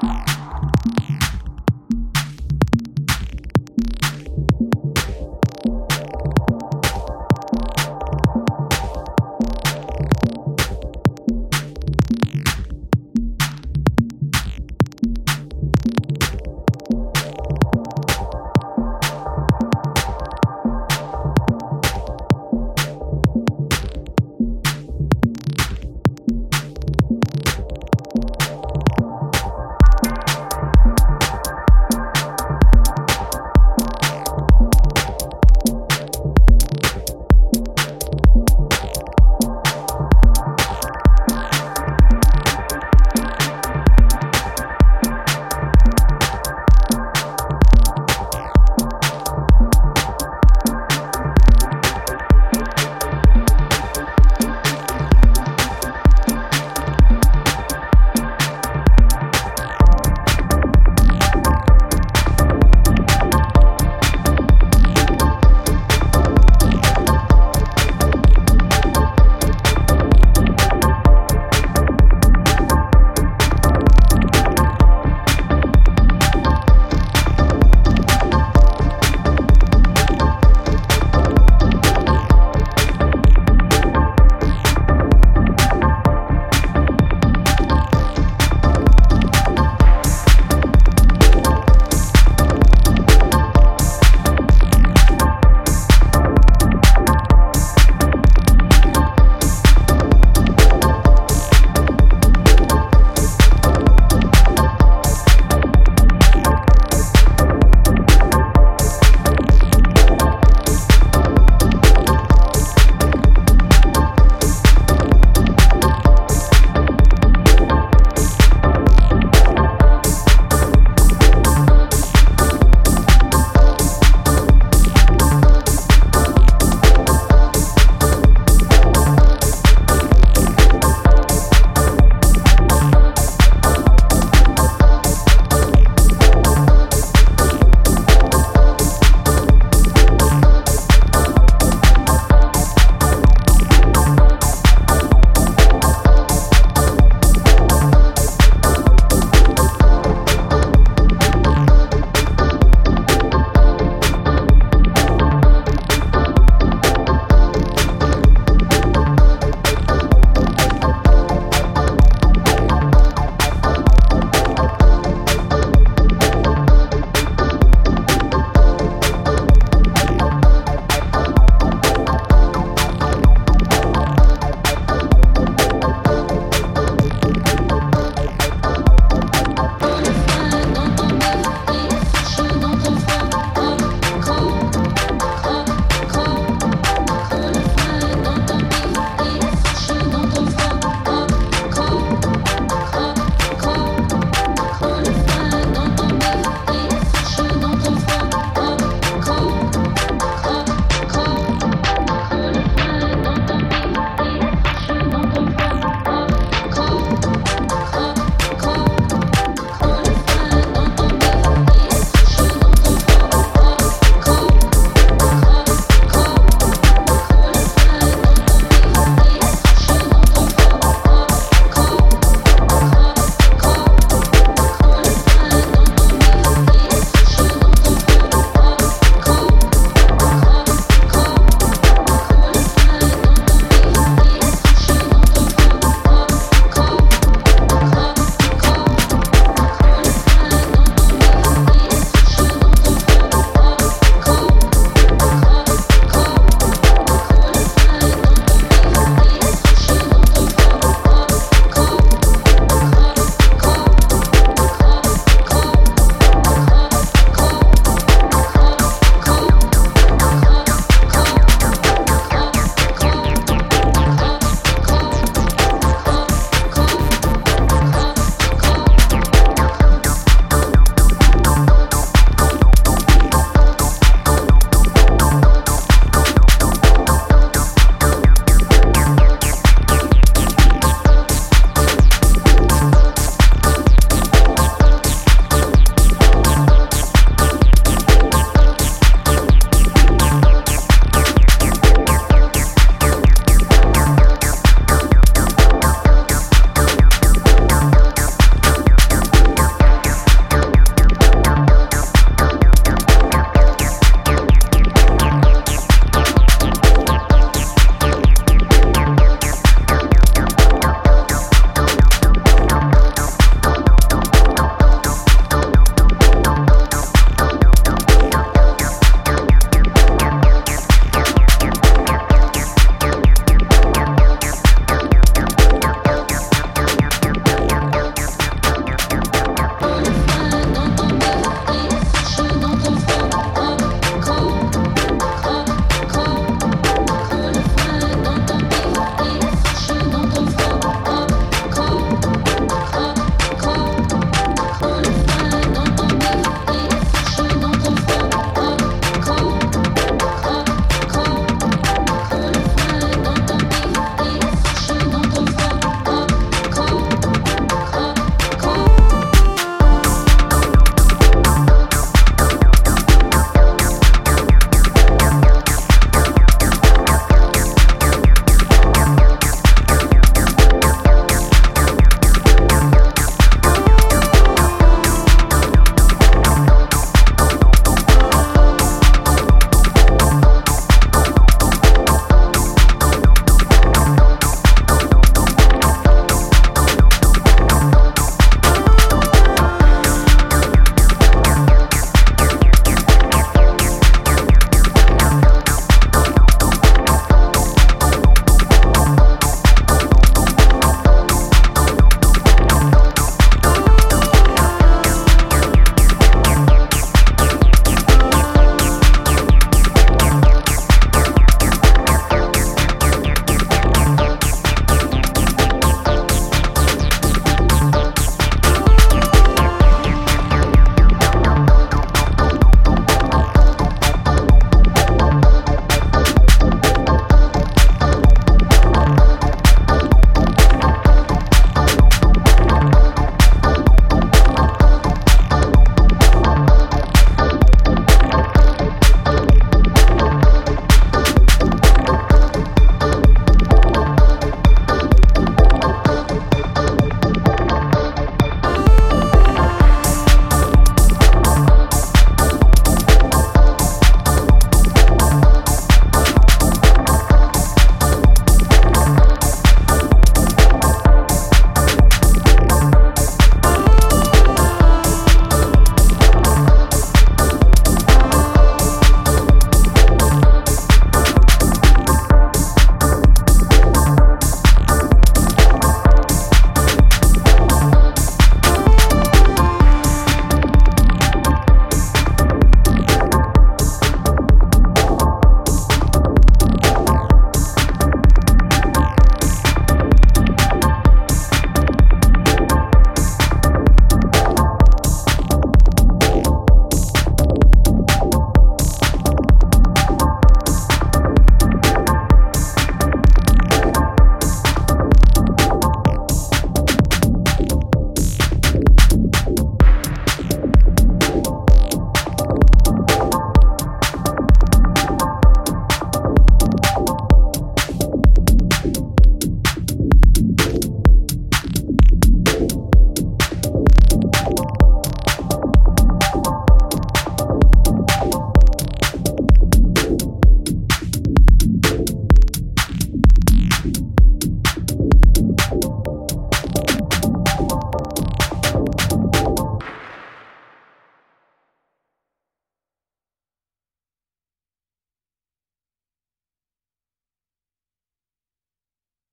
Bye.